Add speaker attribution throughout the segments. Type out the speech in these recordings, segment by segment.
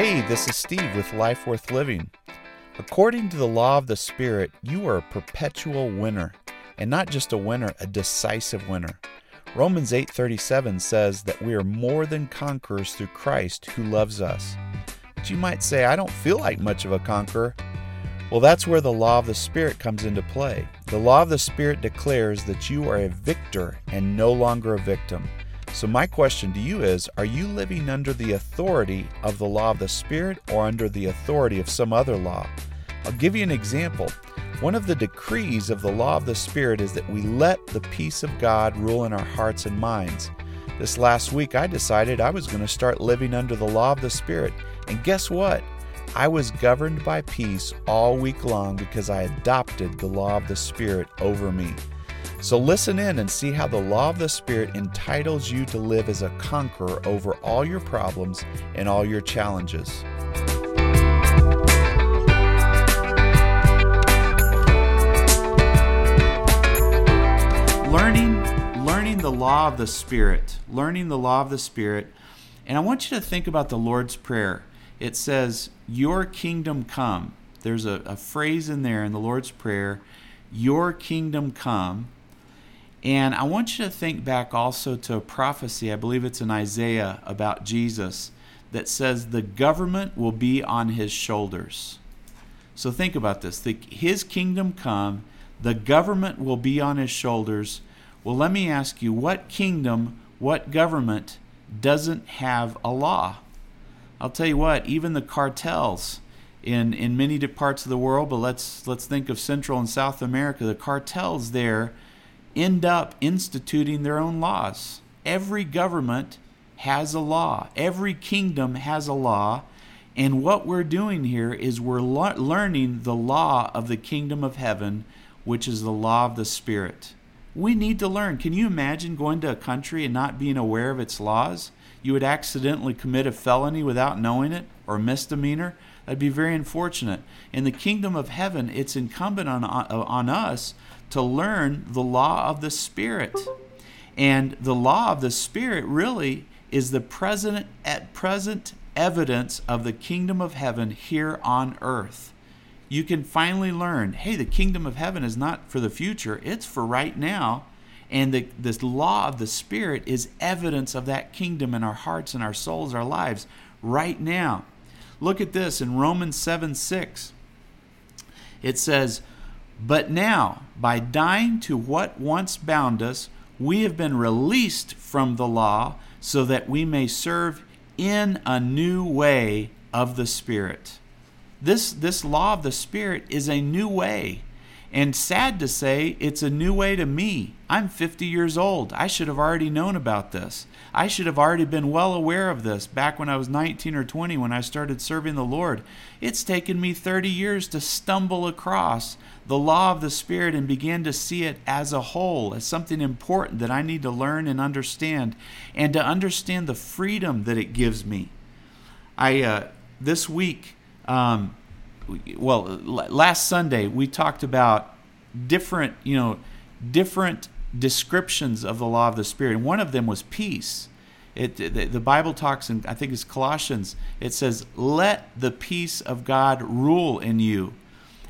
Speaker 1: Hey, this is Steve with Life Worth Living. According to the law of the Spirit, you are a perpetual winner, and not just a winner, a decisive winner. Romans 8:37 says that we are more than conquerors through Christ who loves us. But you might say, I don't feel like much of a conqueror. Well, that's where the law of the Spirit comes into play. The law of the Spirit declares that you are a victor and no longer a victim. So, my question to you is Are you living under the authority of the law of the Spirit or under the authority of some other law? I'll give you an example. One of the decrees of the law of the Spirit is that we let the peace of God rule in our hearts and minds. This last week, I decided I was going to start living under the law of the Spirit. And guess what? I was governed by peace all week long because I adopted the law of the Spirit over me. So listen in and see how the law of the Spirit entitles you to live as a conqueror over all your problems and all your challenges. Learning learning the law of the Spirit, learning the law of the Spirit. And I want you to think about the Lord's Prayer. It says, Your kingdom come. There's a, a phrase in there in the Lord's Prayer, Your kingdom come and I want you to think back also to a prophecy, I believe it's in Isaiah about Jesus, that says the government will be on his shoulders. So think about this. The, his kingdom come, the government will be on his shoulders. Well, let me ask you, what kingdom, what government doesn't have a law? I'll tell you what, even the cartels in, in many parts of the world, but let's let's think of Central and South America, the cartels there end up instituting their own laws. Every government has a law, every kingdom has a law. And what we're doing here is we're le- learning the law of the kingdom of heaven, which is the law of the Spirit. We need to learn. Can you imagine going to a country and not being aware of its laws? You would accidentally commit a felony without knowing it or misdemeanor. That'd be very unfortunate. In the kingdom of heaven, it's incumbent on, on us to learn the law of the Spirit. And the law of the Spirit really is the present at present evidence of the kingdom of heaven here on earth. You can finally learn, hey, the kingdom of heaven is not for the future, it's for right now. And the, this law of the Spirit is evidence of that kingdom in our hearts and our souls, our lives, right now. Look at this in Romans 7 6. It says, but now, by dying to what once bound us, we have been released from the law so that we may serve in a new way of the Spirit. This, this law of the Spirit is a new way. And sad to say, it's a new way to me. I'm 50 years old. I should have already known about this. I should have already been well aware of this back when I was 19 or 20 when I started serving the Lord. It's taken me 30 years to stumble across the law of the Spirit and begin to see it as a whole, as something important that I need to learn and understand, and to understand the freedom that it gives me. I, uh, this week, um, well, last Sunday we talked about different, you know, different descriptions of the law of the Spirit. And one of them was peace. It, the, the Bible talks, and I think it's Colossians, it says, Let the peace of God rule in you.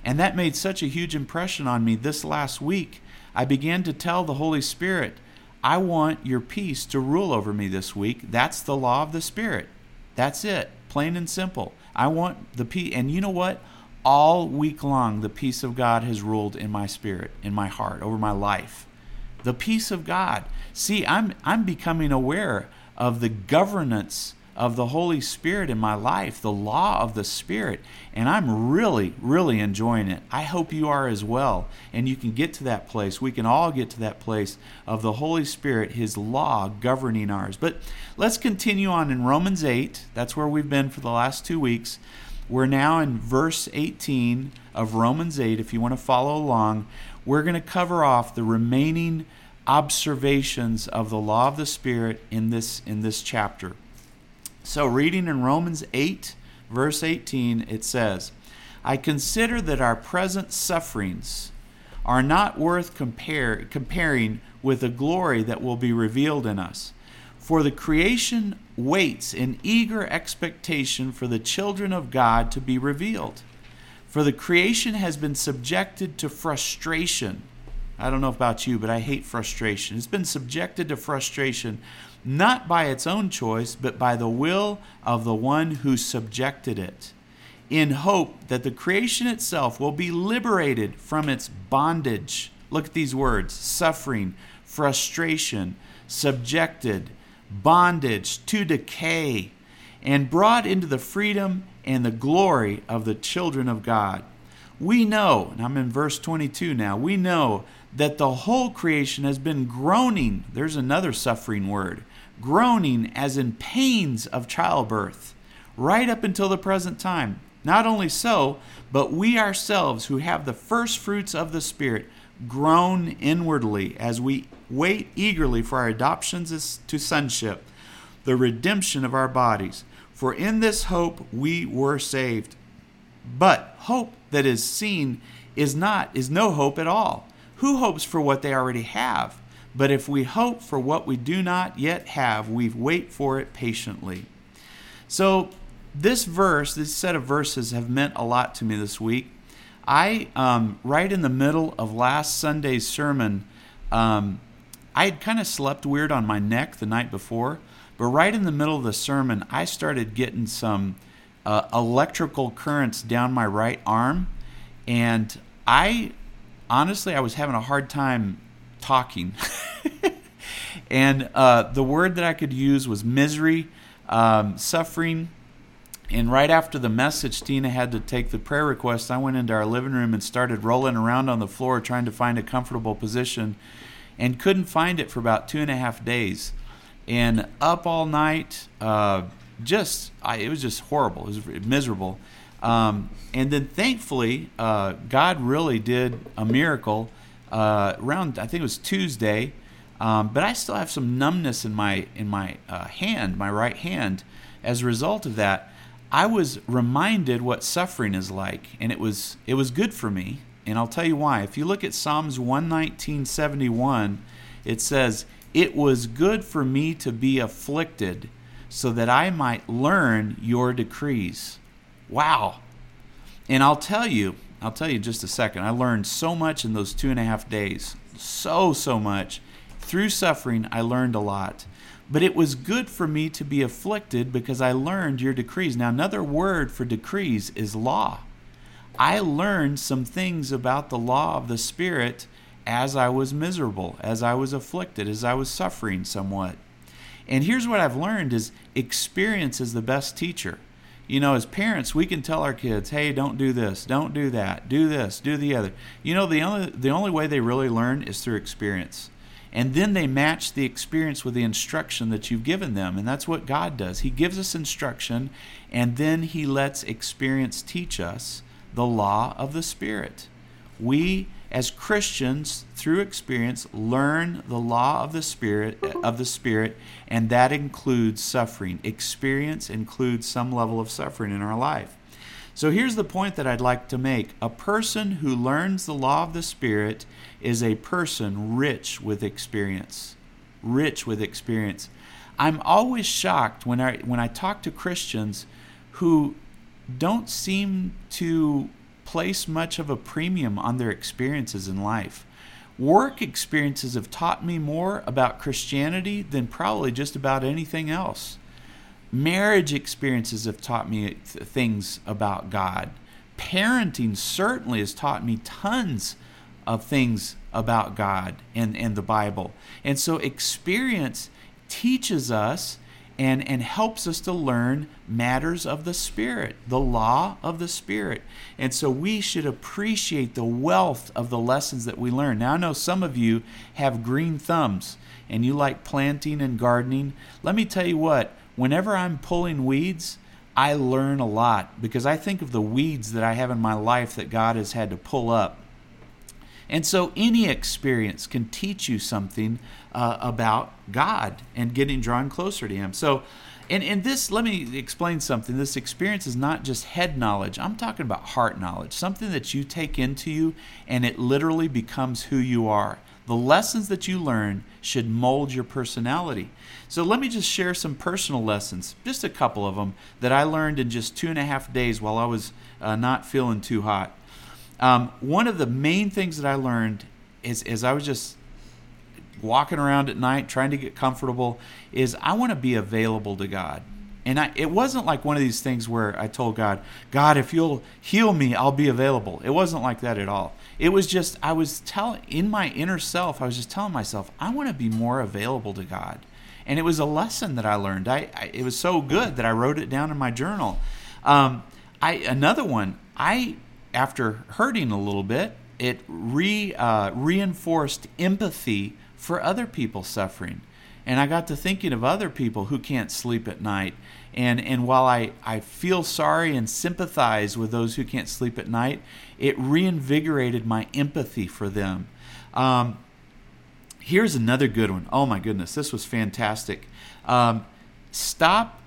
Speaker 1: And that made such a huge impression on me this last week. I began to tell the Holy Spirit, I want your peace to rule over me this week. That's the law of the Spirit. That's it, plain and simple. I want the peace. And you know what? All week long, the peace of God has ruled in my spirit, in my heart, over my life. The peace of God. See, I'm, I'm becoming aware of the governance of the Holy Spirit in my life, the law of the Spirit. And I'm really, really enjoying it. I hope you are as well. And you can get to that place. We can all get to that place of the Holy Spirit, His law governing ours. But let's continue on in Romans 8. That's where we've been for the last two weeks. We're now in verse 18 of Romans 8. If you want to follow along, we're going to cover off the remaining observations of the law of the Spirit in this, in this chapter. So, reading in Romans 8, verse 18, it says, I consider that our present sufferings are not worth compare, comparing with the glory that will be revealed in us. For the creation waits in eager expectation for the children of God to be revealed. For the creation has been subjected to frustration. I don't know about you, but I hate frustration. It's been subjected to frustration not by its own choice, but by the will of the one who subjected it, in hope that the creation itself will be liberated from its bondage. Look at these words suffering, frustration, subjected, bondage to decay, and brought into the freedom and the glory of the children of God. We know, and I'm in verse 22 now, we know that the whole creation has been groaning. There's another suffering word groaning as in pains of childbirth, right up until the present time. Not only so, but we ourselves who have the first fruits of the Spirit groan inwardly as we wait eagerly for our adoptions to sonship, the redemption of our bodies. For in this hope we were saved. But hope that is seen is not is no hope at all. Who hopes for what they already have? But if we hope for what we do not yet have, we wait for it patiently. So this verse, this set of verses have meant a lot to me this week. I, um, right in the middle of last Sunday's sermon, um, I had kind of slept weird on my neck the night before, but right in the middle of the sermon, I started getting some uh, electrical currents down my right arm, and I honestly I was having a hard time talking, and uh, the word that I could use was misery, um, suffering, and right after the message, Tina had to take the prayer request. I went into our living room and started rolling around on the floor trying to find a comfortable position and couldn't find it for about two and a half days. And up all night, uh, just, I, it was just horrible. It was miserable. Um, and then thankfully, uh, God really did a miracle uh, around, I think it was Tuesday. Um, but I still have some numbness in my in my uh, hand, my right hand, as a result of that. I was reminded what suffering is like, and it was it was good for me. And I'll tell you why. If you look at Psalms 119:71, it says, "It was good for me to be afflicted, so that I might learn your decrees." Wow. And I'll tell you, I'll tell you in just a second. I learned so much in those two and a half days, so so much. Through suffering, I learned a lot. But it was good for me to be afflicted because I learned your decrees. Now, another word for decrees is law. I learned some things about the law of the Spirit as I was miserable, as I was afflicted, as I was suffering somewhat. And here's what I've learned is experience is the best teacher. You know, as parents, we can tell our kids, "Hey, don't do this, don't do that, do this, do the other." You know, the only the only way they really learn is through experience and then they match the experience with the instruction that you've given them. And that's what God does. He gives us instruction, and then He lets experience teach us the law of the Spirit. We, as Christians, through experience, learn the law of the Spirit of the Spirit, and that includes suffering. Experience includes some level of suffering in our life. So here's the point that I'd like to make. A person who learns the law of the Spirit is a person rich with experience. Rich with experience. I'm always shocked when I when I talk to Christians who don't seem to place much of a premium on their experiences in life. Work experiences have taught me more about Christianity than probably just about anything else. Marriage experiences have taught me things about God. Parenting certainly has taught me tons of things about God and, and the Bible. And so experience teaches us and, and helps us to learn matters of the Spirit, the law of the Spirit. And so we should appreciate the wealth of the lessons that we learn. Now, I know some of you have green thumbs and you like planting and gardening. Let me tell you what, whenever I'm pulling weeds, I learn a lot because I think of the weeds that I have in my life that God has had to pull up. And so any experience can teach you something uh, about God and getting drawn closer to Him. So, and, and this, let me explain something. This experience is not just head knowledge. I'm talking about heart knowledge, something that you take into you and it literally becomes who you are. The lessons that you learn should mold your personality. So let me just share some personal lessons, just a couple of them that I learned in just two and a half days while I was uh, not feeling too hot. Um, one of the main things that I learned is, as I was just walking around at night trying to get comfortable is I want to be available to God. And I, it wasn't like one of these things where I told God, God, if you'll heal me, I'll be available. It wasn't like that at all. It was just, I was telling, in my inner self, I was just telling myself, I want to be more available to God. And it was a lesson that I learned. I, I it was so good that I wrote it down in my journal. Um, I another one. I after hurting a little bit, it re uh, reinforced empathy for other people suffering. And I got to thinking of other people who can't sleep at night. And, and while I, I feel sorry and sympathize with those who can't sleep at night, it reinvigorated my empathy for them. Um, here's another good one. Oh my goodness, this was fantastic. Um, stop.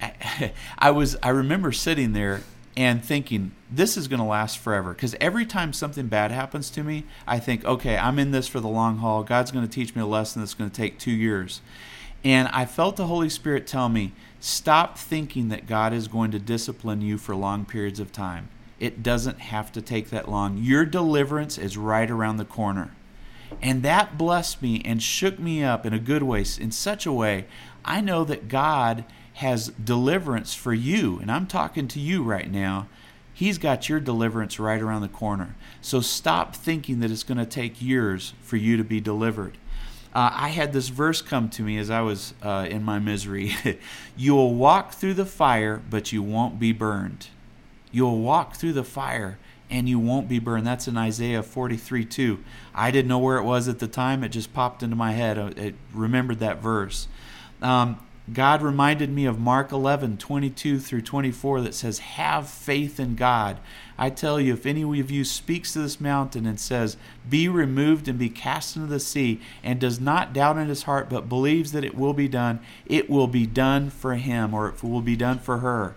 Speaker 1: I was I remember sitting there and thinking this is going to last forever. Because every time something bad happens to me i think okay i'm in this for the long haul. God's going to teach me a lesson that's going to take two years. And i felt the holy spirit tell me stop thinking that god is going to discipline you for long periods of time. It doesn't have to take that long. Your deliverance is right around the corner. And that blessed me and shook me up in a good way in such a way i know that god has deliverance for you. And I'm talking to you right now. He's got your deliverance right around the corner. So stop thinking that it's going to take years for you to be delivered. Uh, I had this verse come to me as I was uh, in my misery. you will walk through the fire, but you won't be burned. You will walk through the fire and you won't be burned. That's in Isaiah 43 2. I didn't know where it was at the time. It just popped into my head. I remembered that verse. Um, God reminded me of Mark 11, 22 through 24, that says, Have faith in God. I tell you, if any of you speaks to this mountain and says, Be removed and be cast into the sea, and does not doubt in his heart, but believes that it will be done, it will be done for him, or it will be done for her.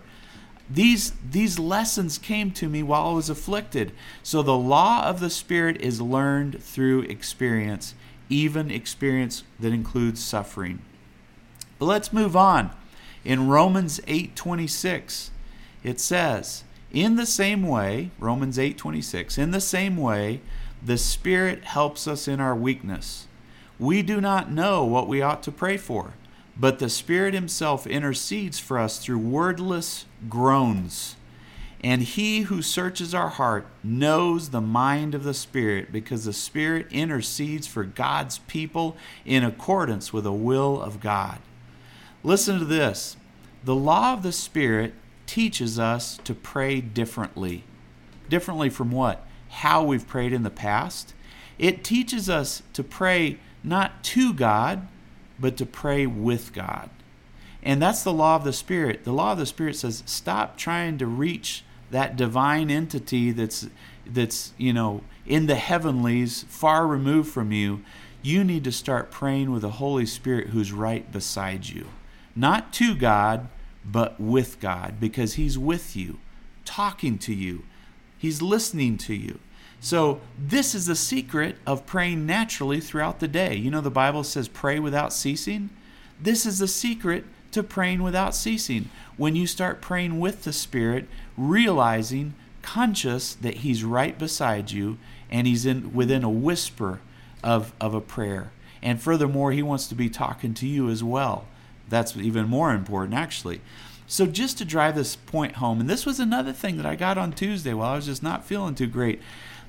Speaker 1: These, these lessons came to me while I was afflicted. So the law of the Spirit is learned through experience, even experience that includes suffering. But let's move on. In Romans 8:26, it says, "In the same way, Romans 8:26, in the same way, the Spirit helps us in our weakness. We do not know what we ought to pray for, but the Spirit himself intercedes for us through wordless groans." And he who searches our heart knows the mind of the Spirit, because the Spirit intercedes for God's people in accordance with the will of God. Listen to this the law of the Spirit teaches us to pray differently. Differently from what? How we've prayed in the past. It teaches us to pray not to God, but to pray with God. And that's the law of the Spirit. The law of the Spirit says stop trying to reach that divine entity that's that's, you know, in the heavenlies, far removed from you. You need to start praying with the Holy Spirit who's right beside you not to God, but with God, because He's with you, talking to you, He's listening to you. So, this is the secret of praying naturally throughout the day. You know, the Bible says pray without ceasing. This is the secret to praying without ceasing. When you start praying with the Spirit, realizing, conscious that He's right beside you and He's in within a whisper of, of a prayer. And furthermore, He wants to be talking to you as well. That's even more important, actually. So, just to drive this point home, and this was another thing that I got on Tuesday while I was just not feeling too great,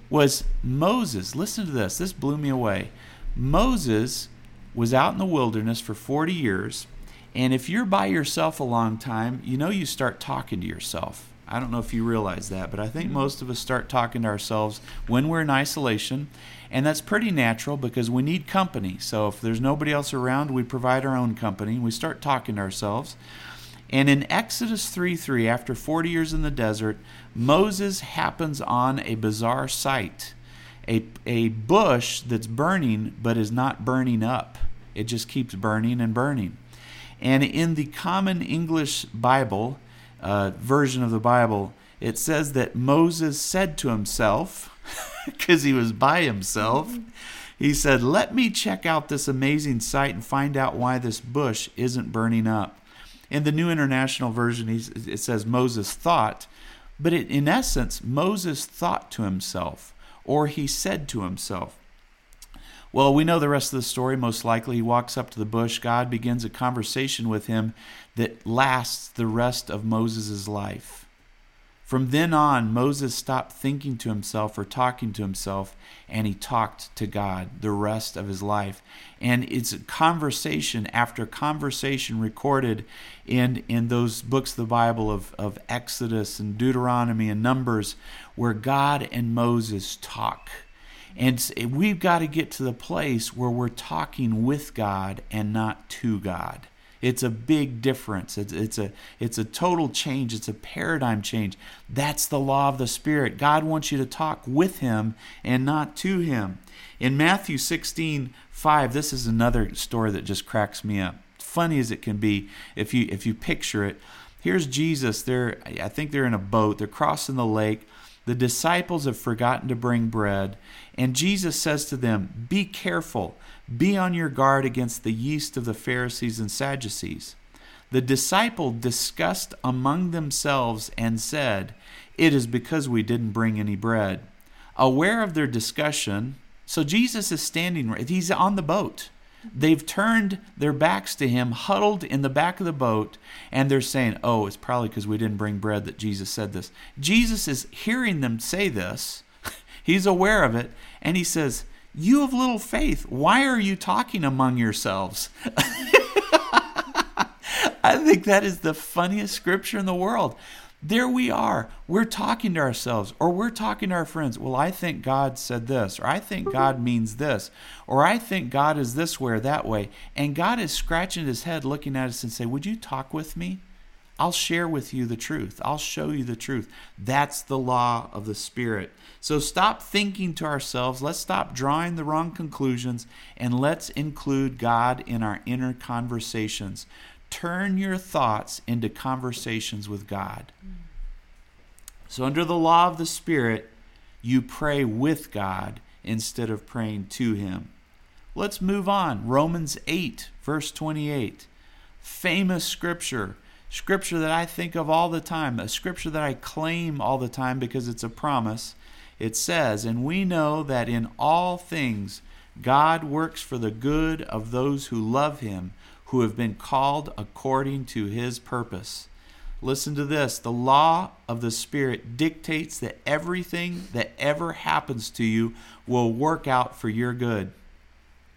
Speaker 1: was Moses. Listen to this. This blew me away. Moses was out in the wilderness for 40 years, and if you're by yourself a long time, you know you start talking to yourself. I don't know if you realize that, but I think most of us start talking to ourselves when we're in isolation. And that's pretty natural because we need company. So if there's nobody else around, we provide our own company. We start talking to ourselves. And in Exodus 3 3, after 40 years in the desert, Moses happens on a bizarre sight a, a bush that's burning but is not burning up. It just keeps burning and burning. And in the Common English Bible, uh, version of the Bible, it says that Moses said to himself, because he was by himself. Mm-hmm. He said, Let me check out this amazing sight and find out why this bush isn't burning up. In the New International Version, it says Moses thought, but it, in essence, Moses thought to himself, or he said to himself. Well, we know the rest of the story. Most likely, he walks up to the bush. God begins a conversation with him that lasts the rest of Moses' life. From then on, Moses stopped thinking to himself or talking to himself, and he talked to God the rest of his life. And it's conversation after conversation recorded in, in those books of the Bible of, of Exodus and Deuteronomy and Numbers, where God and Moses talk. And we've got to get to the place where we're talking with God and not to God. It's a big difference. It's, it's, a, it's a total change. It's a paradigm change. That's the law of the Spirit. God wants you to talk with Him and not to Him. In Matthew 16, 5, this is another story that just cracks me up. Funny as it can be if you if you picture it. Here's Jesus. They're I think they're in a boat. They're crossing the lake. The disciples have forgotten to bring bread. And Jesus says to them, Be careful. Be on your guard against the yeast of the Pharisees and Sadducees. The disciple discussed among themselves and said, It is because we didn't bring any bread. Aware of their discussion, so Jesus is standing, he's on the boat. They've turned their backs to him, huddled in the back of the boat, and they're saying, Oh, it's probably because we didn't bring bread that Jesus said this. Jesus is hearing them say this, he's aware of it, and he says, you have little faith. Why are you talking among yourselves? I think that is the funniest scripture in the world. There we are. We're talking to ourselves, or we're talking to our friends. Well, I think God said this, or I think mm-hmm. God means this, or I think God is this way or that way. And God is scratching his head looking at us and say, Would you talk with me? I'll share with you the truth. I'll show you the truth. That's the law of the Spirit. So stop thinking to ourselves. Let's stop drawing the wrong conclusions and let's include God in our inner conversations. Turn your thoughts into conversations with God. So, under the law of the Spirit, you pray with God instead of praying to Him. Let's move on. Romans 8, verse 28. Famous scripture scripture that I think of all the time, a scripture that I claim all the time because it's a promise. It says, And we know that in all things God works for the good of those who love him, who have been called according to his purpose. Listen to this the law of the Spirit dictates that everything that ever happens to you will work out for your good.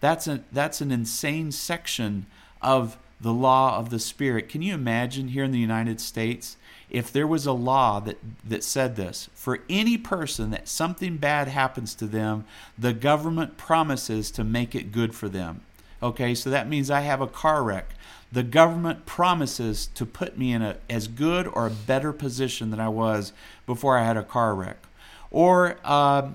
Speaker 1: That's, a, that's an insane section of the law of the Spirit. Can you imagine here in the United States if there was a law that, that said this? For any person that something bad happens to them, the government promises to make it good for them. Okay, so that means I have a car wreck. The government promises to put me in a as good or a better position than I was before I had a car wreck. Or uh,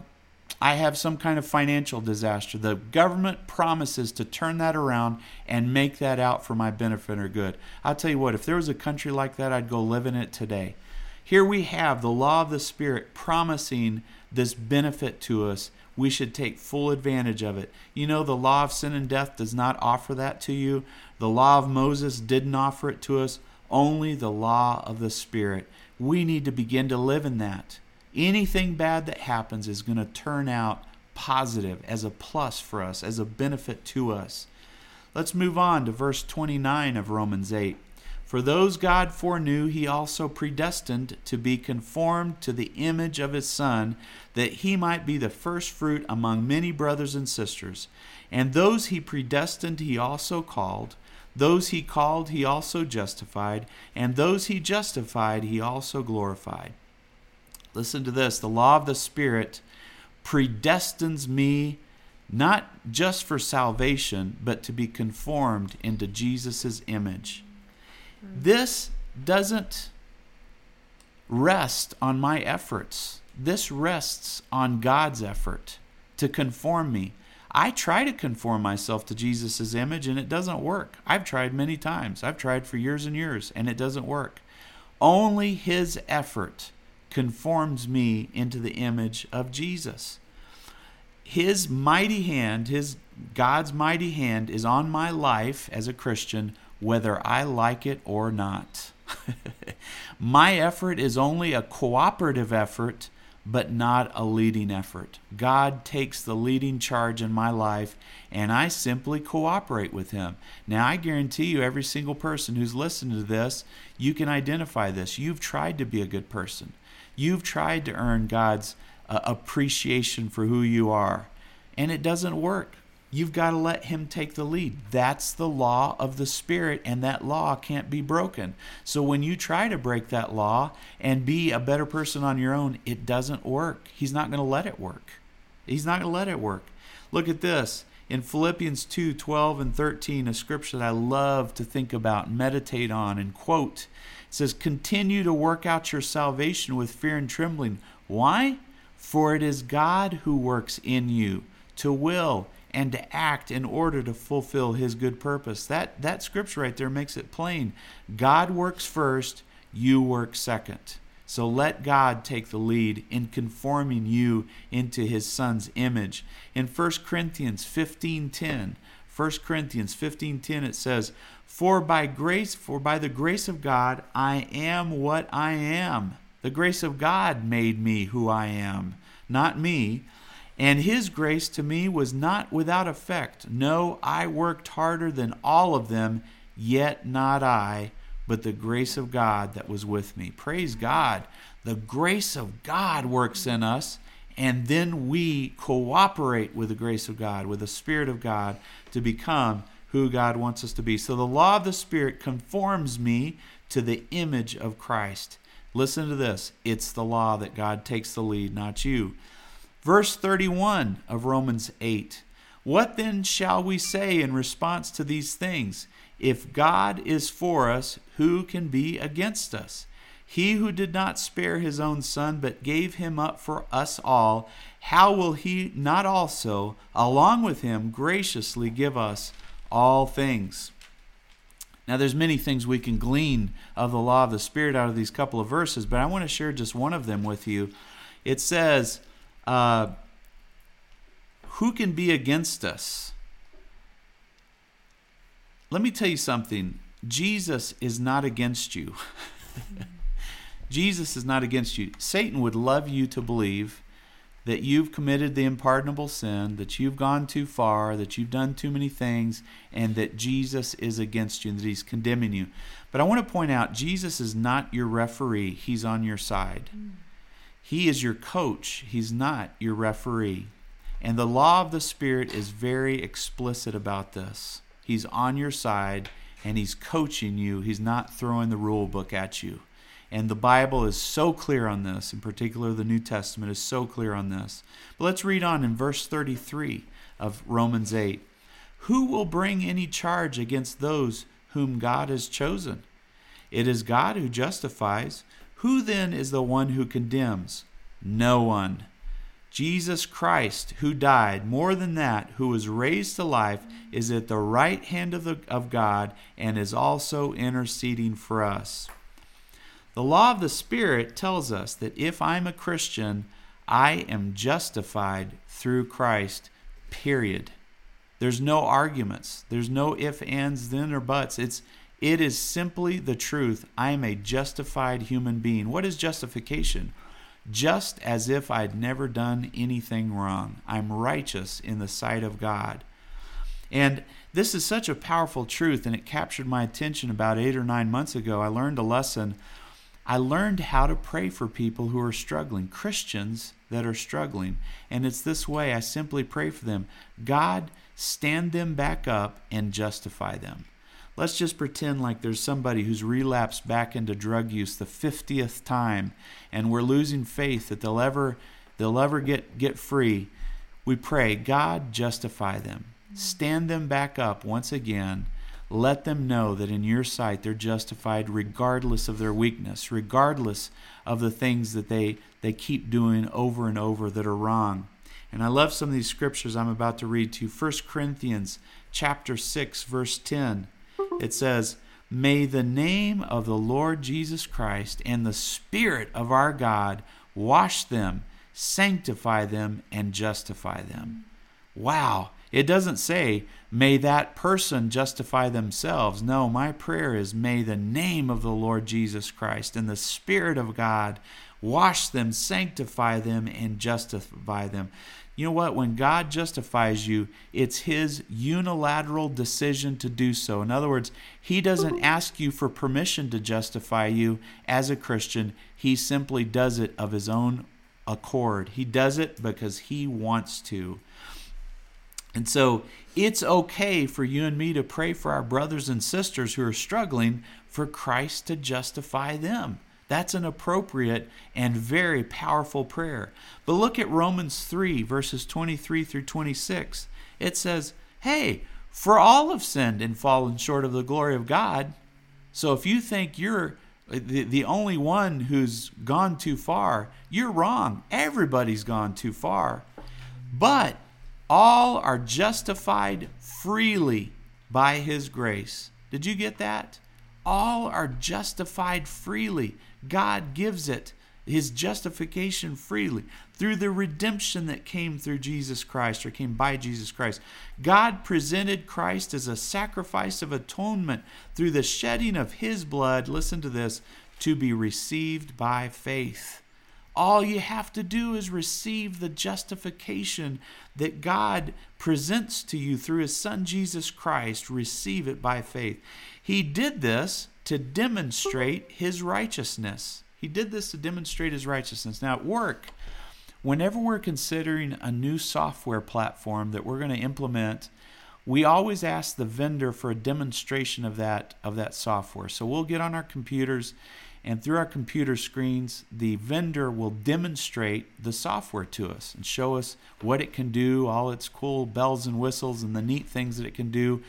Speaker 1: I have some kind of financial disaster. The government promises to turn that around and make that out for my benefit or good. I'll tell you what, if there was a country like that, I'd go live in it today. Here we have the law of the Spirit promising this benefit to us. We should take full advantage of it. You know, the law of sin and death does not offer that to you. The law of Moses didn't offer it to us. Only the law of the Spirit. We need to begin to live in that anything bad that happens is going to turn out positive as a plus for us, as a benefit to us. Let's move on to verse 29 of Romans 8. For those God foreknew, he also predestined to be conformed to the image of his Son, that he might be the firstfruit among many brothers and sisters. And those he predestined, he also called. Those he called, he also justified. And those he justified, he also glorified. Listen to this the law of the Spirit predestines me not just for salvation, but to be conformed into Jesus' image. This doesn't rest on my efforts. This rests on God's effort to conform me. I try to conform myself to Jesus' image and it doesn't work. I've tried many times. I've tried for years and years and it doesn't work. Only His effort conforms me into the image of Jesus. His mighty hand, His God's mighty hand is on my life as a Christian, whether I like it or not. my effort is only a cooperative effort, but not a leading effort. God takes the leading charge in my life, and I simply cooperate with Him. Now, I guarantee you, every single person who's listening to this, you can identify this. You've tried to be a good person, you've tried to earn God's uh, appreciation for who you are, and it doesn't work. You've got to let him take the lead. That's the law of the Spirit, and that law can't be broken. So when you try to break that law and be a better person on your own, it doesn't work. He's not going to let it work. He's not going to let it work. Look at this. In Philippians 2 12 and 13, a scripture that I love to think about, meditate on, and quote, it says, Continue to work out your salvation with fear and trembling. Why? For it is God who works in you to will and to act in order to fulfill his good purpose. That that scripture right there makes it plain. God works first, you work second. So let God take the lead in conforming you into his son's image. In 1 Corinthians 15:10, 1 Corinthians 15:10 it says, "For by grace, for by the grace of God I am what I am. The grace of God made me who I am, not me." And his grace to me was not without effect. No, I worked harder than all of them, yet not I, but the grace of God that was with me. Praise God. The grace of God works in us, and then we cooperate with the grace of God, with the Spirit of God, to become who God wants us to be. So the law of the Spirit conforms me to the image of Christ. Listen to this it's the law that God takes the lead, not you. Verse 31 of Romans 8 What then shall we say in response to these things? If God is for us, who can be against us? He who did not spare his own son, but gave him up for us all, how will he not also, along with him, graciously give us all things? Now, there's many things we can glean of the law of the Spirit out of these couple of verses, but I want to share just one of them with you. It says, uh, who can be against us? Let me tell you something. Jesus is not against you. Jesus is not against you. Satan would love you to believe that you've committed the unpardonable sin, that you've gone too far, that you've done too many things, and that Jesus is against you and that he's condemning you. But I want to point out Jesus is not your referee, he's on your side. Mm. He is your coach, he's not your referee. And the law of the Spirit is very explicit about this. He's on your side and he's coaching you, he's not throwing the rule book at you. And the Bible is so clear on this, in particular, the New Testament is so clear on this. But let's read on in verse 33 of Romans 8. Who will bring any charge against those whom God has chosen? It is God who justifies. Who then is the one who condemns? No one. Jesus Christ, who died, more than that, who was raised to life, is at the right hand of, the, of God and is also interceding for us. The law of the Spirit tells us that if I'm a Christian, I am justified through Christ, period. There's no arguments. There's no if, ands, then, or buts. It's it is simply the truth. I am a justified human being. What is justification? Just as if I'd never done anything wrong. I'm righteous in the sight of God. And this is such a powerful truth, and it captured my attention about eight or nine months ago. I learned a lesson. I learned how to pray for people who are struggling, Christians that are struggling. And it's this way I simply pray for them God, stand them back up and justify them. Let's just pretend like there's somebody who's relapsed back into drug use the 50th time and we're losing faith that they'll ever they'll ever get get free. We pray, God, justify them. Stand them back up once again. Let them know that in your sight they're justified regardless of their weakness, regardless of the things that they, they keep doing over and over that are wrong. And I love some of these scriptures I'm about to read to you. 1 Corinthians chapter 6 verse 10 it says, May the name of the Lord Jesus Christ and the Spirit of our God wash them, sanctify them, and justify them. Wow. It doesn't say, may that person justify themselves. No, my prayer is, may the name of the Lord Jesus Christ and the Spirit of God wash them, sanctify them, and justify them. You know what? When God justifies you, it's His unilateral decision to do so. In other words, He doesn't mm-hmm. ask you for permission to justify you as a Christian, He simply does it of His own accord. He does it because He wants to. And so it's okay for you and me to pray for our brothers and sisters who are struggling for Christ to justify them. That's an appropriate and very powerful prayer. But look at Romans 3, verses 23 through 26. It says, Hey, for all have sinned and fallen short of the glory of God. So if you think you're the, the only one who's gone too far, you're wrong. Everybody's gone too far. But all are justified freely by his grace. Did you get that? All are justified freely. God gives it, his justification freely, through the redemption that came through Jesus Christ or came by Jesus Christ. God presented Christ as a sacrifice of atonement through the shedding of his blood, listen to this, to be received by faith. All you have to do is receive the justification that God presents to you through His Son Jesus Christ. Receive it by faith. He did this to demonstrate His righteousness. He did this to demonstrate His righteousness. Now, at work, whenever we're considering a new software platform that we're going to implement, we always ask the vendor for a demonstration of that of that software. So we'll get on our computers and through our computer screens, the vendor will demonstrate the software to us and show us what it can do, all its cool bells and whistles, and the neat things that it can do.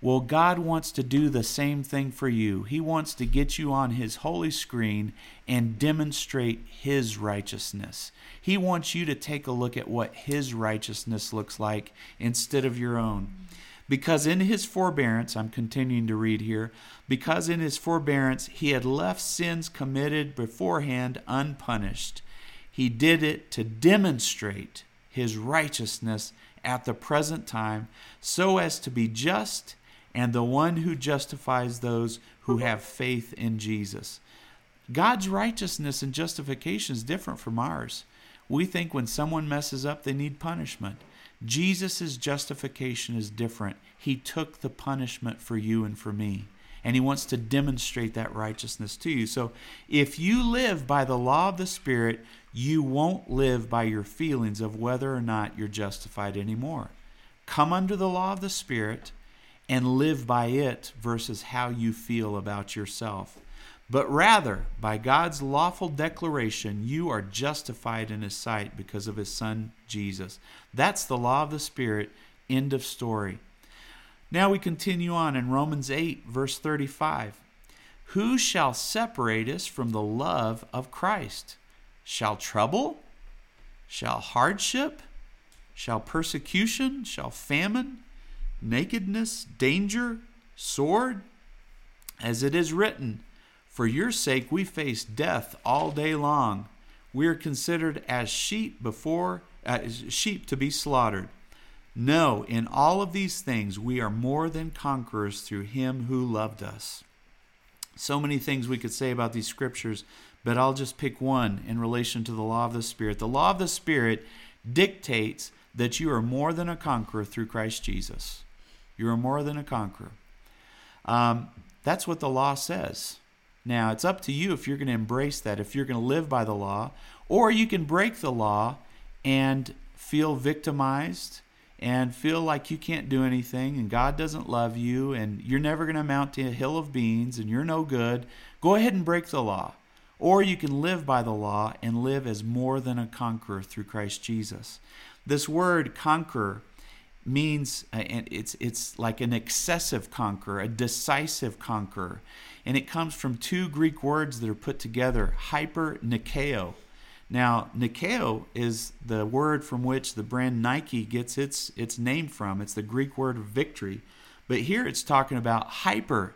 Speaker 1: Well, God wants to do the same thing for you. He wants to get you on His holy screen and demonstrate His righteousness. He wants you to take a look at what His righteousness looks like instead of your own. Because in his forbearance, I'm continuing to read here, because in his forbearance he had left sins committed beforehand unpunished. He did it to demonstrate his righteousness at the present time, so as to be just and the one who justifies those who have faith in Jesus. God's righteousness and justification is different from ours. We think when someone messes up, they need punishment. Jesus' justification is different. He took the punishment for you and for me. And he wants to demonstrate that righteousness to you. So if you live by the law of the Spirit, you won't live by your feelings of whether or not you're justified anymore. Come under the law of the Spirit and live by it versus how you feel about yourself but rather by God's lawful declaration, you are justified in His sight because of His Son Jesus. That's the law of the Spirit. End of story. Now we continue on in Romans 8, verse 35. Who shall separate us from the love of Christ? Shall trouble? Shall hardship? Shall persecution? Shall famine? Nakedness? Danger? Sword? As it is written, for your sake we face death all day long. We are considered as sheep before uh, as sheep to be slaughtered. No, in all of these things we are more than conquerors through him who loved us. So many things we could say about these scriptures, but I'll just pick one in relation to the law of the Spirit. The law of the Spirit dictates that you are more than a conqueror through Christ Jesus. You are more than a conqueror. Um, that's what the law says. Now, it's up to you if you're going to embrace that, if you're going to live by the law, or you can break the law and feel victimized and feel like you can't do anything and God doesn't love you and you're never going to amount to a hill of beans and you're no good. Go ahead and break the law. Or you can live by the law and live as more than a conqueror through Christ Jesus. This word conquer means uh, it's it's like an excessive conqueror, a decisive conqueror and it comes from two Greek words that are put together, hyper nikeo. Now, nikeo is the word from which the brand Nike gets its its name from. It's the Greek word victory. But here it's talking about hyper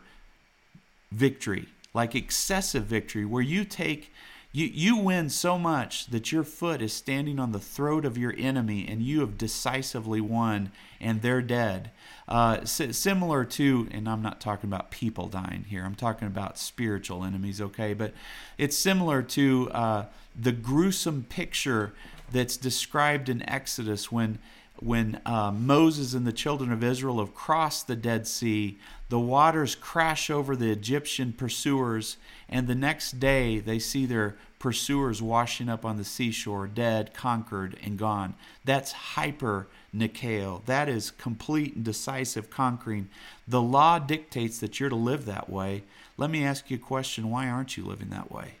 Speaker 1: victory, like excessive victory, where you take You, you win so much that your foot is standing on the throat of your enemy and you have decisively won and they're dead. Uh, similar to, and I'm not talking about people dying here, I'm talking about spiritual enemies, okay? But it's similar to uh, the gruesome picture that's described in Exodus when when uh, Moses and the children of Israel have crossed the Dead Sea, the waters crash over the Egyptian pursuers, and the next day they see their pursuers washing up on the seashore, dead, conquered, and gone. That's hyper Nikeo. That is complete and decisive conquering. The law dictates that you're to live that way. Let me ask you a question why aren't you living that way?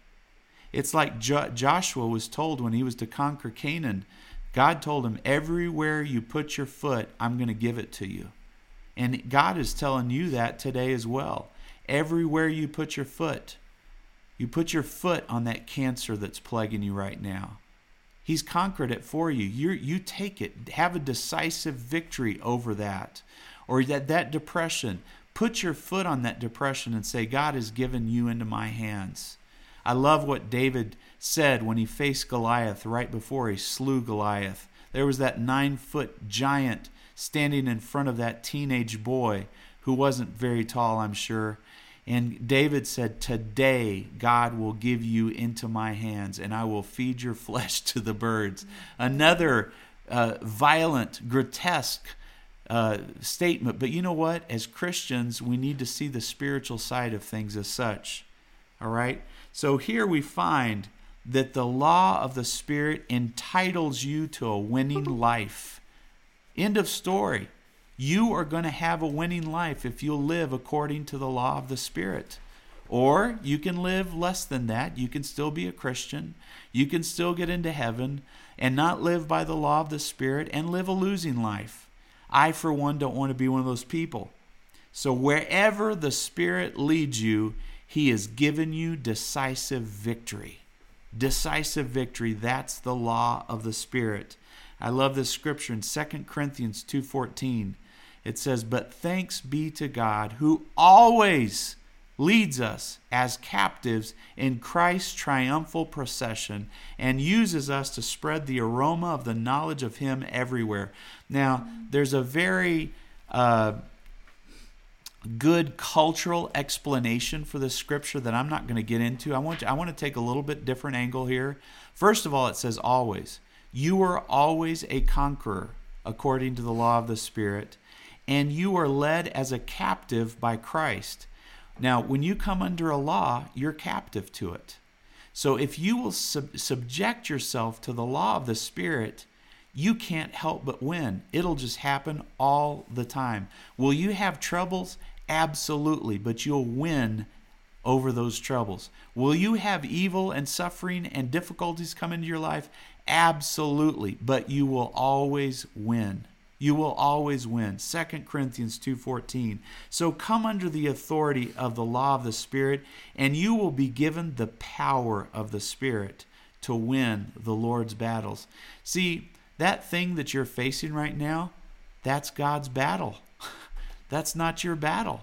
Speaker 1: It's like jo- Joshua was told when he was to conquer Canaan God told him, Everywhere you put your foot, I'm going to give it to you. And God is telling you that today as well. Everywhere you put your foot, you put your foot on that cancer that's plaguing you right now. He's conquered it for you. You you take it. Have a decisive victory over that. Or that that depression. Put your foot on that depression and say, God has given you into my hands. I love what David said when he faced Goliath right before he slew Goliath. There was that nine foot giant standing in front of that teenage boy who wasn't very tall, I'm sure. And David said, Today God will give you into my hands, and I will feed your flesh to the birds. Another uh, violent, grotesque uh, statement. But you know what? As Christians, we need to see the spiritual side of things as such. All right? So here we find that the law of the Spirit entitles you to a winning life. End of story. You are going to have a winning life if you'll live according to the law of the Spirit. Or you can live less than that. You can still be a Christian. You can still get into heaven and not live by the law of the Spirit and live a losing life. I, for one, don't want to be one of those people. So, wherever the Spirit leads you, he has given you decisive victory. Decisive victory, that's the law of the Spirit. I love this scripture in 2 Corinthians 2:14. It says, "But thanks be to God who always leads us as captives in Christ's triumphal procession and uses us to spread the aroma of the knowledge of Him everywhere. Now, there's a very uh, good cultural explanation for this scripture that I'm not going to get into. I want to, I want to take a little bit different angle here. First of all, it says always. You are always a conqueror according to the law of the Spirit, and you are led as a captive by Christ. Now, when you come under a law, you're captive to it. So if you will sub- subject yourself to the law of the Spirit, you can't help but win. It'll just happen all the time. Will you have troubles? Absolutely, but you'll win over those troubles. Will you have evil and suffering and difficulties come into your life? Absolutely, but you will always win. You will always win. 2 Corinthians 2:14. So come under the authority of the law of the Spirit and you will be given the power of the Spirit to win the Lord's battles. See, that thing that you're facing right now, that's God's battle. That's not your battle.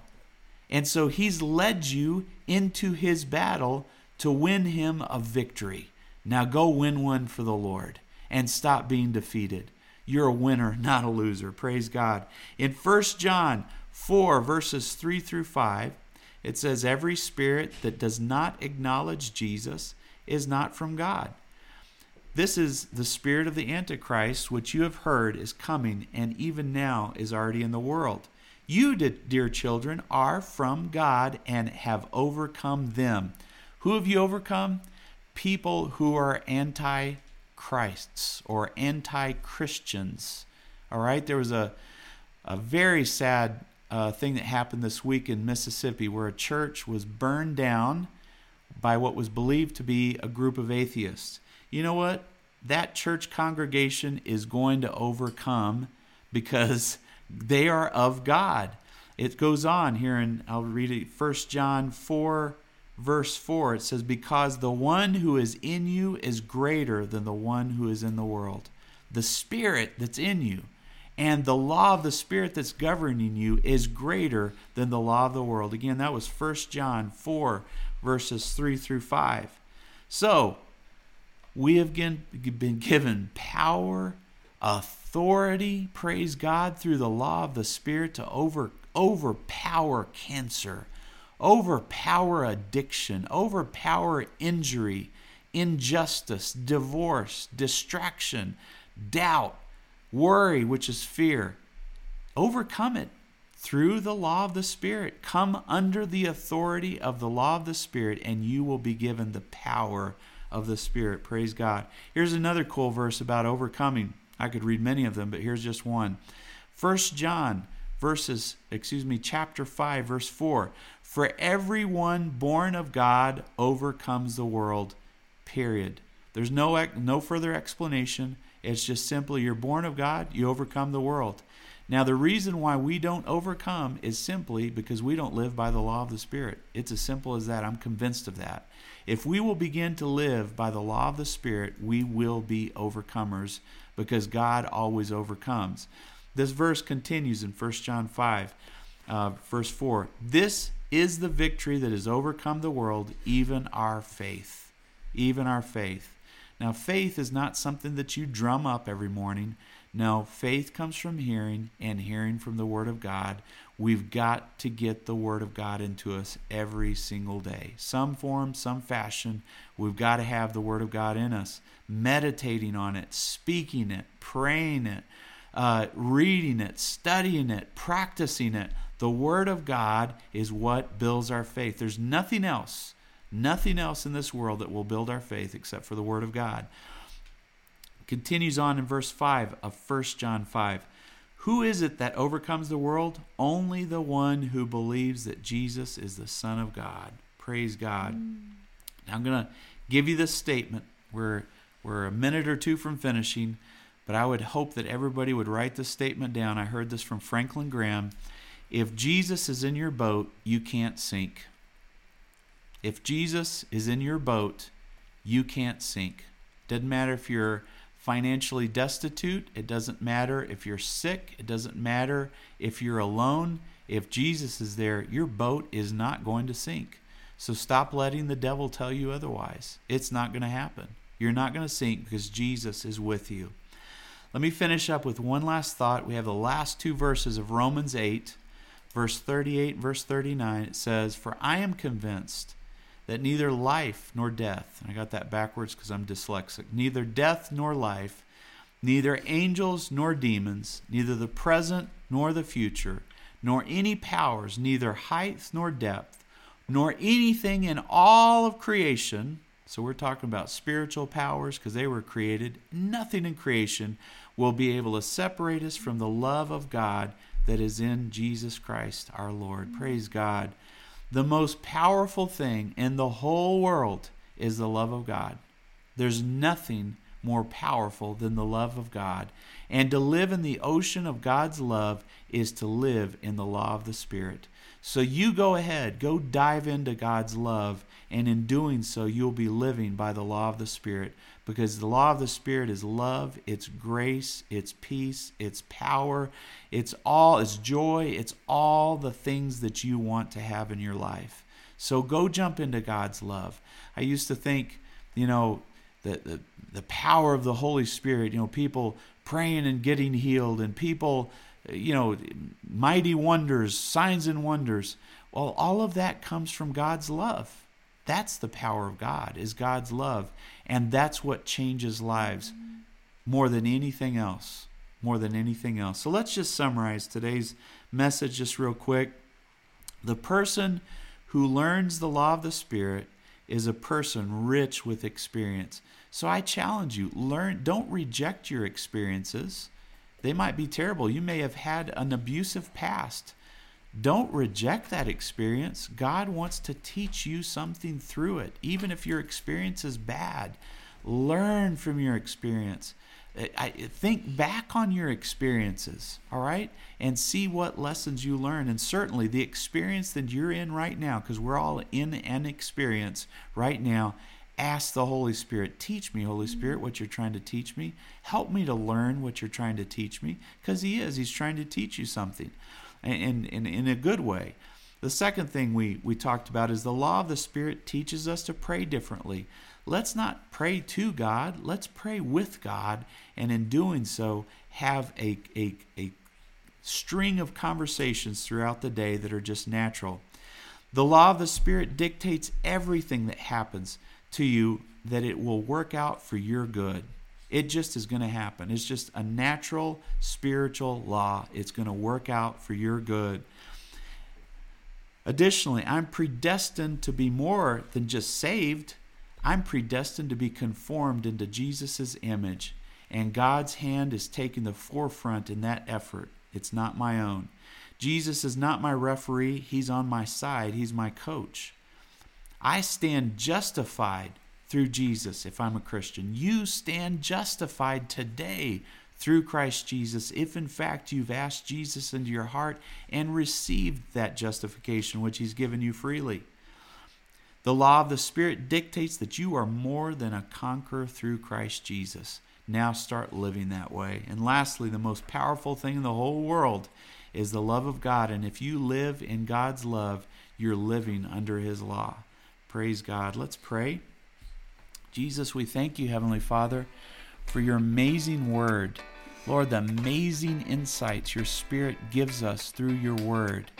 Speaker 1: And so he's led you into his battle to win him a victory. Now go win one for the Lord and stop being defeated. You're a winner, not a loser. Praise God. In 1 John 4, verses 3 through 5, it says, Every spirit that does not acknowledge Jesus is not from God. This is the spirit of the Antichrist, which you have heard is coming and even now is already in the world. You, dear children, are from God and have overcome them. Who have you overcome? People who are anti Christs or anti Christians. All right, there was a, a very sad uh, thing that happened this week in Mississippi where a church was burned down by what was believed to be a group of atheists. You know what? That church congregation is going to overcome because they are of God. It goes on here, and I'll read it First John 4, verse 4. It says, Because the one who is in you is greater than the one who is in the world. The Spirit that's in you and the law of the Spirit that's governing you is greater than the law of the world. Again, that was 1 John 4, verses 3 through 5. So, we have been given power, authority, praise God, through the law of the Spirit to over, overpower cancer, overpower addiction, overpower injury, injustice, divorce, distraction, doubt, worry, which is fear. Overcome it through the law of the Spirit. Come under the authority of the law of the Spirit, and you will be given the power of the Spirit. Praise God. Here's another cool verse about overcoming. I could read many of them, but here's just one. First John verses, excuse me, chapter 5, verse 4. For everyone born of God overcomes the world. Period. There's no no further explanation. It's just simply you're born of God, you overcome the world. Now, the reason why we don't overcome is simply because we don't live by the law of the Spirit. It's as simple as that. I'm convinced of that. If we will begin to live by the law of the Spirit, we will be overcomers because God always overcomes. This verse continues in 1 John 5, uh, verse 4. This is the victory that has overcome the world, even our faith. Even our faith. Now, faith is not something that you drum up every morning. No, faith comes from hearing, and hearing from the Word of God. We've got to get the Word of God into us every single day. Some form, some fashion, we've got to have the Word of God in us. Meditating on it, speaking it, praying it, uh, reading it, studying it, practicing it. The Word of God is what builds our faith. There's nothing else, nothing else in this world that will build our faith except for the Word of God. Continues on in verse 5 of 1 John 5. Who is it that overcomes the world? Only the one who believes that Jesus is the Son of God. Praise God. Mm. Now I'm going to give you this statement. We're, we're a minute or two from finishing, but I would hope that everybody would write this statement down. I heard this from Franklin Graham. If Jesus is in your boat, you can't sink. If Jesus is in your boat, you can't sink. Doesn't matter if you're financially destitute. It doesn't matter if you're sick. It doesn't matter if you're alone. If Jesus is there, your boat is not going to sink. So stop letting the devil tell you otherwise. It's not going to happen. You're not going to sink because Jesus is with you. Let me finish up with one last thought. We have the last two verses of Romans 8, verse 38, verse 39. It says, For I am convinced that neither life nor death, I got that backwards because I'm dyslexic, neither death nor life, neither angels nor demons, neither the present nor the future, nor any powers, neither height nor depth, nor anything in all of creation. So we're talking about spiritual powers because they were created. Nothing in creation will be able to separate us from the love of God that is in Jesus Christ our Lord. Praise God. The most powerful thing in the whole world is the love of God. There's nothing more powerful than the love of God. And to live in the ocean of God's love is to live in the law of the Spirit. So you go ahead, go dive into God's love, and in doing so, you'll be living by the law of the Spirit because the law of the Spirit is love, it's grace, it's peace, it's power, it's all, it's joy, it's all the things that you want to have in your life. So go jump into God's love. I used to think, you know, the, the, the power of the Holy Spirit, you know, people praying and getting healed, and people you know, mighty wonders, signs and wonders. Well, all of that comes from God's love. That's the power of God, is God's love. And that's what changes lives more than anything else. More than anything else. So let's just summarize today's message just real quick. The person who learns the law of the Spirit is a person rich with experience. So I challenge you, learn don't reject your experiences. They might be terrible. You may have had an abusive past. Don't reject that experience. God wants to teach you something through it, even if your experience is bad. Learn from your experience. I think back on your experiences, all right, and see what lessons you learn. And certainly the experience that you're in right now, because we're all in an experience right now, ask the Holy Spirit, teach me, Holy mm-hmm. Spirit, what you're trying to teach me. Help me to learn what you're trying to teach me, because He is. He's trying to teach you something, and in a good way. The second thing we, we talked about is the law of the Spirit teaches us to pray differently. Let's not pray to God, let's pray with God, and in doing so, have a, a, a string of conversations throughout the day that are just natural. The law of the Spirit dictates everything that happens to you that it will work out for your good. It just is going to happen. It's just a natural spiritual law. It's going to work out for your good. Additionally, I'm predestined to be more than just saved. I'm predestined to be conformed into Jesus' image, and God's hand is taking the forefront in that effort. It's not my own. Jesus is not my referee, He's on my side, He's my coach. I stand justified through Jesus if I'm a Christian. You stand justified today through Christ Jesus if in fact you've asked Jesus into your heart and received that justification which He's given you freely. The law of the Spirit dictates that you are more than a conqueror through Christ Jesus. Now start living that way. And lastly, the most powerful thing in the whole world is the love of God. And if you live in God's love, you're living under His law. Praise God. Let's pray. Jesus, we thank you, Heavenly Father, for your amazing word. Lord, the amazing insights your Spirit gives us through your word.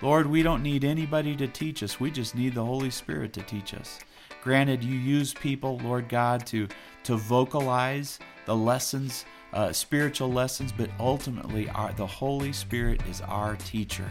Speaker 1: Lord, we don't need anybody to teach us. We just need the Holy Spirit to teach us. Granted, you use people, Lord God, to, to vocalize the lessons, uh, spiritual lessons, but ultimately, our, the Holy Spirit is our teacher.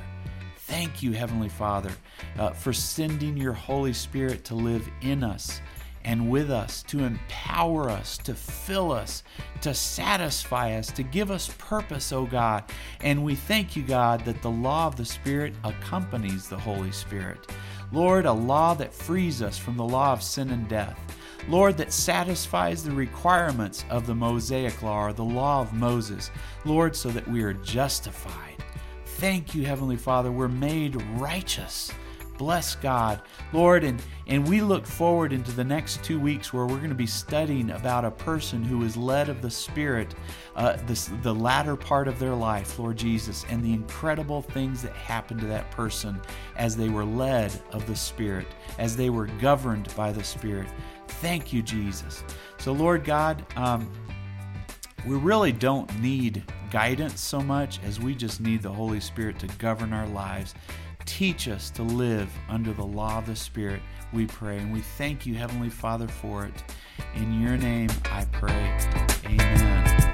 Speaker 1: Thank you, Heavenly Father, uh, for sending your Holy Spirit to live in us and with us, to empower us, to fill us, to satisfy us, to give us purpose, O God. And we thank you, God, that the law of the Spirit accompanies the Holy Spirit. Lord, a law that frees us from the law of sin and death. Lord, that satisfies the requirements of the Mosaic law or the law of Moses. Lord, so that we are justified. Thank you, Heavenly Father, we're made righteous bless God. Lord, and, and we look forward into the next two weeks where we're going to be studying about a person who is led of the Spirit, uh, this, the latter part of their life, Lord Jesus, and the incredible things that happened to that person as they were led of the Spirit, as they were governed by the Spirit. Thank you, Jesus. So, Lord God, um, we really don't need guidance so much as we just need the Holy Spirit to govern our lives Teach us to live under the law of the Spirit, we pray. And we thank you, Heavenly Father, for it. In your name I pray. Amen.